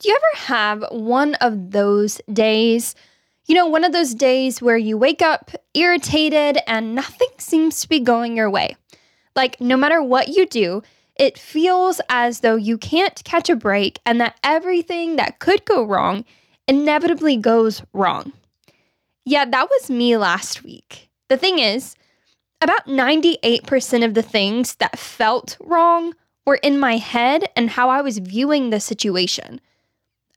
Do you ever have one of those days? You know, one of those days where you wake up irritated and nothing seems to be going your way. Like, no matter what you do, it feels as though you can't catch a break and that everything that could go wrong inevitably goes wrong. Yeah, that was me last week. The thing is, about 98% of the things that felt wrong were in my head and how I was viewing the situation.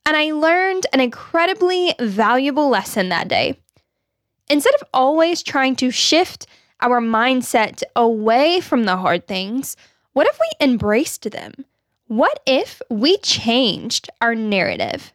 And I learned an incredibly valuable lesson that day. Instead of always trying to shift our mindset away from the hard things, what if we embraced them? What if we changed our narrative?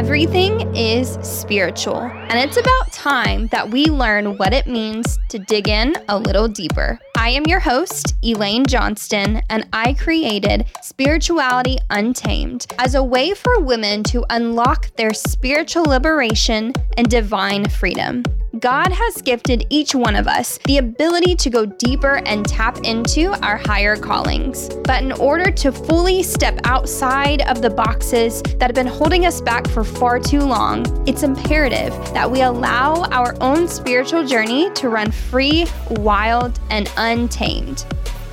Everything is spiritual, and it's about time that we learn what it means to dig in a little deeper. I am your host, Elaine Johnston, and I created Spirituality Untamed as a way for women to unlock their spiritual liberation and divine freedom. God has gifted each one of us the ability to go deeper and tap into our higher callings. But in order to fully step outside of the boxes that have been holding us back for far too long, it's imperative that we allow our own spiritual journey to run free, wild, and untamed.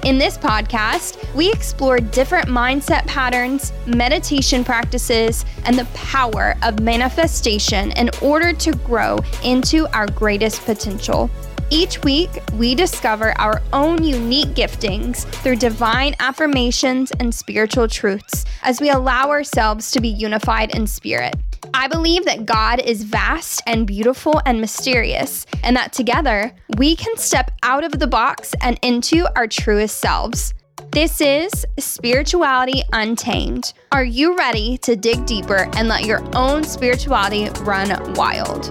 In this podcast, we explore different mindset patterns, meditation practices, and the power of manifestation in order to grow into our greatest potential. Each week, we discover our own unique giftings through divine affirmations and spiritual truths as we allow ourselves to be unified in spirit. I believe that God is vast and beautiful and mysterious, and that together we can step out of the box and into our truest selves. This is Spirituality Untamed. Are you ready to dig deeper and let your own spirituality run wild?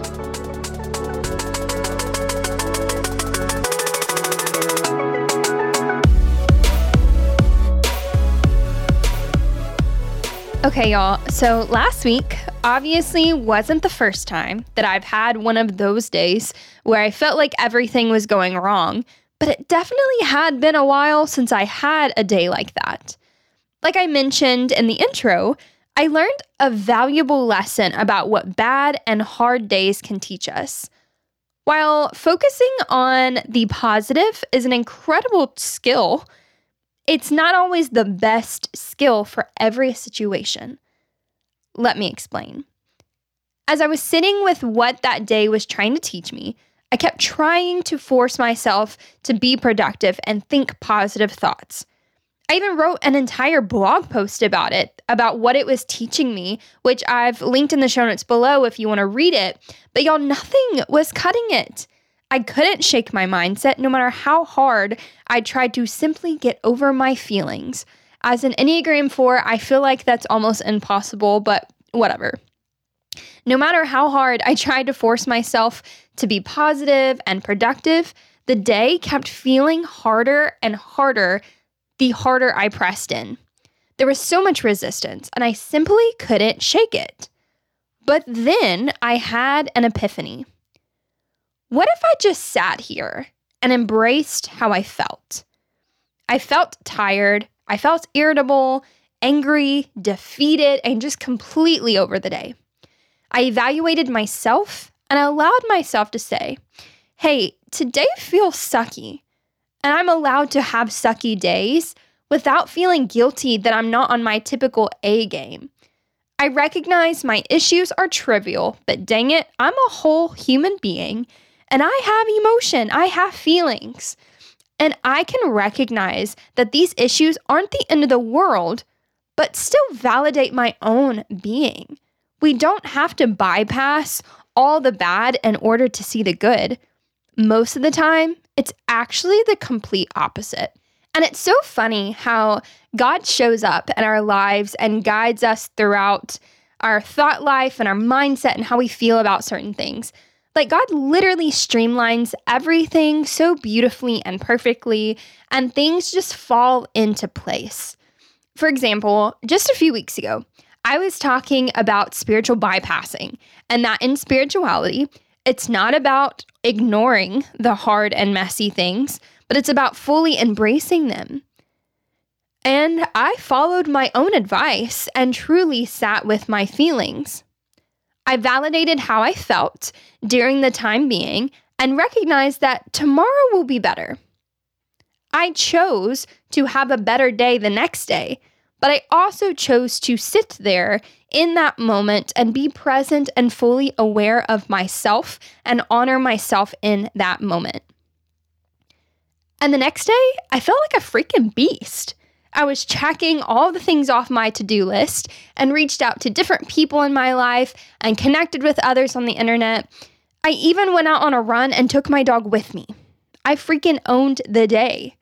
Okay, y'all. So last week obviously wasn't the first time that I've had one of those days where I felt like everything was going wrong, but it definitely had been a while since I had a day like that. Like I mentioned in the intro, I learned a valuable lesson about what bad and hard days can teach us. While focusing on the positive is an incredible skill, it's not always the best skill for every situation. Let me explain. As I was sitting with what that day was trying to teach me, I kept trying to force myself to be productive and think positive thoughts. I even wrote an entire blog post about it, about what it was teaching me, which I've linked in the show notes below if you want to read it. But y'all, nothing was cutting it. I couldn't shake my mindset no matter how hard I tried to simply get over my feelings. As an Enneagram 4, I feel like that's almost impossible, but whatever. No matter how hard I tried to force myself to be positive and productive, the day kept feeling harder and harder the harder I pressed in. There was so much resistance, and I simply couldn't shake it. But then I had an epiphany. What if I just sat here and embraced how I felt? I felt tired, I felt irritable, angry, defeated, and just completely over the day. I evaluated myself and I allowed myself to say, hey, today feels sucky. And I'm allowed to have sucky days without feeling guilty that I'm not on my typical A game. I recognize my issues are trivial, but dang it, I'm a whole human being and I have emotion, I have feelings. And I can recognize that these issues aren't the end of the world, but still validate my own being. We don't have to bypass all the bad in order to see the good. Most of the time, it's actually the complete opposite. And it's so funny how God shows up in our lives and guides us throughout our thought life and our mindset and how we feel about certain things. Like God literally streamlines everything so beautifully and perfectly, and things just fall into place. For example, just a few weeks ago, I was talking about spiritual bypassing, and that in spirituality, it's not about ignoring the hard and messy things, but it's about fully embracing them. And I followed my own advice and truly sat with my feelings. I validated how I felt during the time being and recognized that tomorrow will be better. I chose to have a better day the next day, but I also chose to sit there in that moment and be present and fully aware of myself and honor myself in that moment. And the next day, I felt like a freaking beast. I was checking all the things off my to do list and reached out to different people in my life and connected with others on the internet. I even went out on a run and took my dog with me. I freaking owned the day.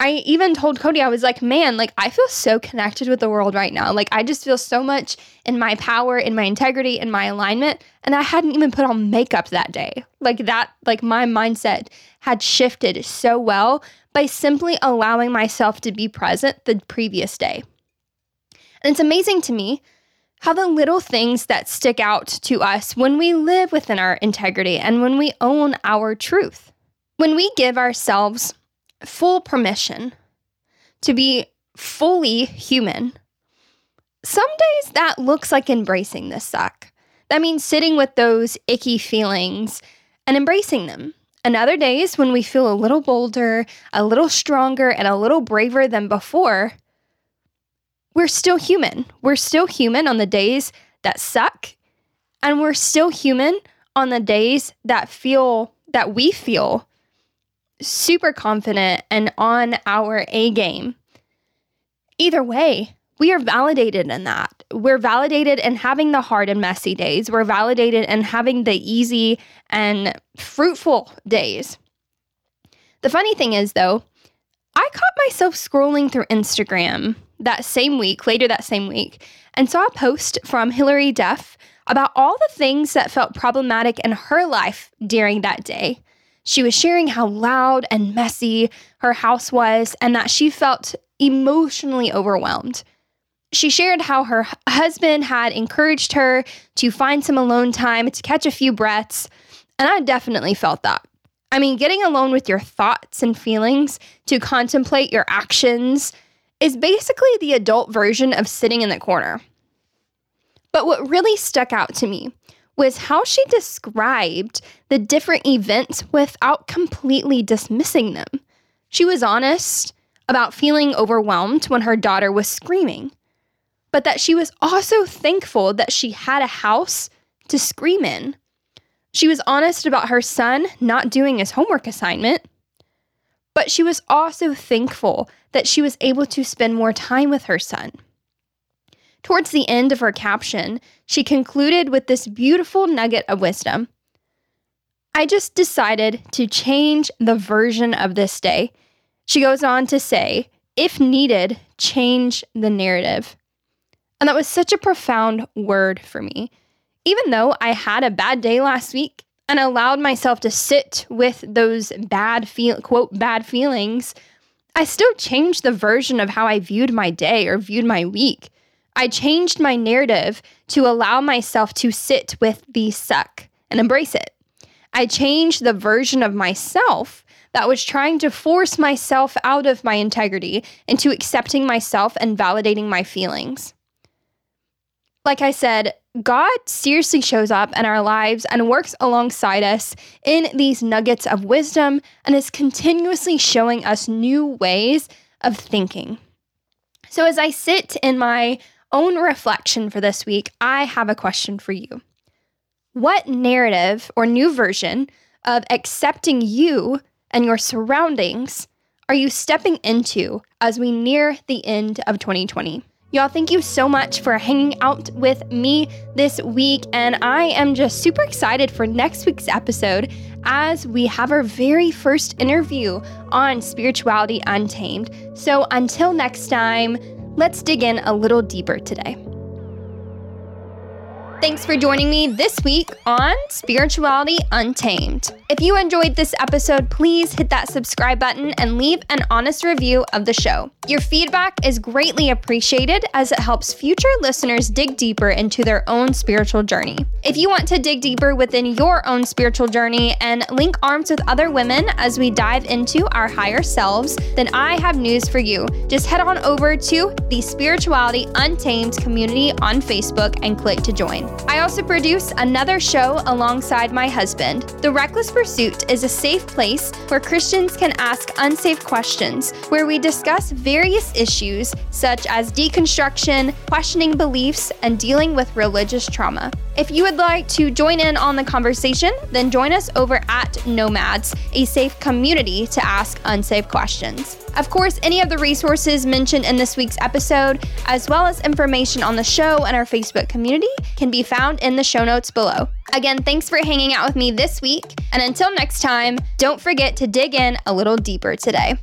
I even told Cody, I was like, man, like I feel so connected with the world right now. Like I just feel so much in my power, in my integrity, in my alignment. And I hadn't even put on makeup that day. Like that, like my mindset had shifted so well by simply allowing myself to be present the previous day. And it's amazing to me how the little things that stick out to us when we live within our integrity and when we own our truth. When we give ourselves full permission to be fully human. Some days that looks like embracing the suck. That means sitting with those icky feelings and embracing them. And other days, when we feel a little bolder, a little stronger, and a little braver than before, we're still human. We're still human on the days that suck, and we're still human on the days that feel that we feel super confident and on our A game. Either way, we are validated in that. We're validated in having the hard and messy days. We're validated in having the easy and fruitful days. The funny thing is, though, I caught myself scrolling through Instagram that same week, later that same week, and saw a post from Hilary Duff about all the things that felt problematic in her life during that day. She was sharing how loud and messy her house was and that she felt emotionally overwhelmed. She shared how her husband had encouraged her to find some alone time to catch a few breaths, and I definitely felt that. I mean, getting alone with your thoughts and feelings to contemplate your actions is basically the adult version of sitting in the corner. But what really stuck out to me was how she described the different events without completely dismissing them. She was honest about feeling overwhelmed when her daughter was screaming, but that she was also thankful that she had a house to scream in. She was honest about her son not doing his homework assignment, but she was also thankful that she was able to spend more time with her son. Towards the end of her caption, she concluded with this beautiful nugget of wisdom. I just decided to change the version of this day. She goes on to say, if needed, change the narrative. And that was such a profound word for me. Even though I had a bad day last week and allowed myself to sit with those bad feel quote bad feelings, I still changed the version of how I viewed my day or viewed my week. I changed my narrative to allow myself to sit with the suck and embrace it. I changed the version of myself that was trying to force myself out of my integrity into accepting myself and validating my feelings. Like I said, God seriously shows up in our lives and works alongside us in these nuggets of wisdom and is continuously showing us new ways of thinking. So, as I sit in my own reflection for this week, I have a question for you. What narrative or new version of accepting you and your surroundings are you stepping into as we near the end of 2020? Y'all, thank you so much for hanging out with me this week. And I am just super excited for next week's episode as we have our very first interview on Spirituality Untamed. So until next time, Let's dig in a little deeper today. Thanks for joining me this week on Spirituality Untamed. If you enjoyed this episode, please hit that subscribe button and leave an honest review of the show. Your feedback is greatly appreciated as it helps future listeners dig deeper into their own spiritual journey. If you want to dig deeper within your own spiritual journey and link arms with other women as we dive into our higher selves, then I have news for you. Just head on over to the Spirituality Untamed community on Facebook and click to join. I also produce another show alongside my husband. The Reckless Pursuit is a safe place where Christians can ask unsafe questions, where we discuss various issues such as deconstruction, questioning beliefs, and dealing with religious trauma. If you would like to join in on the conversation, then join us over at Nomads, a safe community to ask unsafe questions. Of course, any of the resources mentioned in this week's episode, as well as information on the show and our Facebook community, can be found in the show notes below. Again, thanks for hanging out with me this week, and until next time, don't forget to dig in a little deeper today.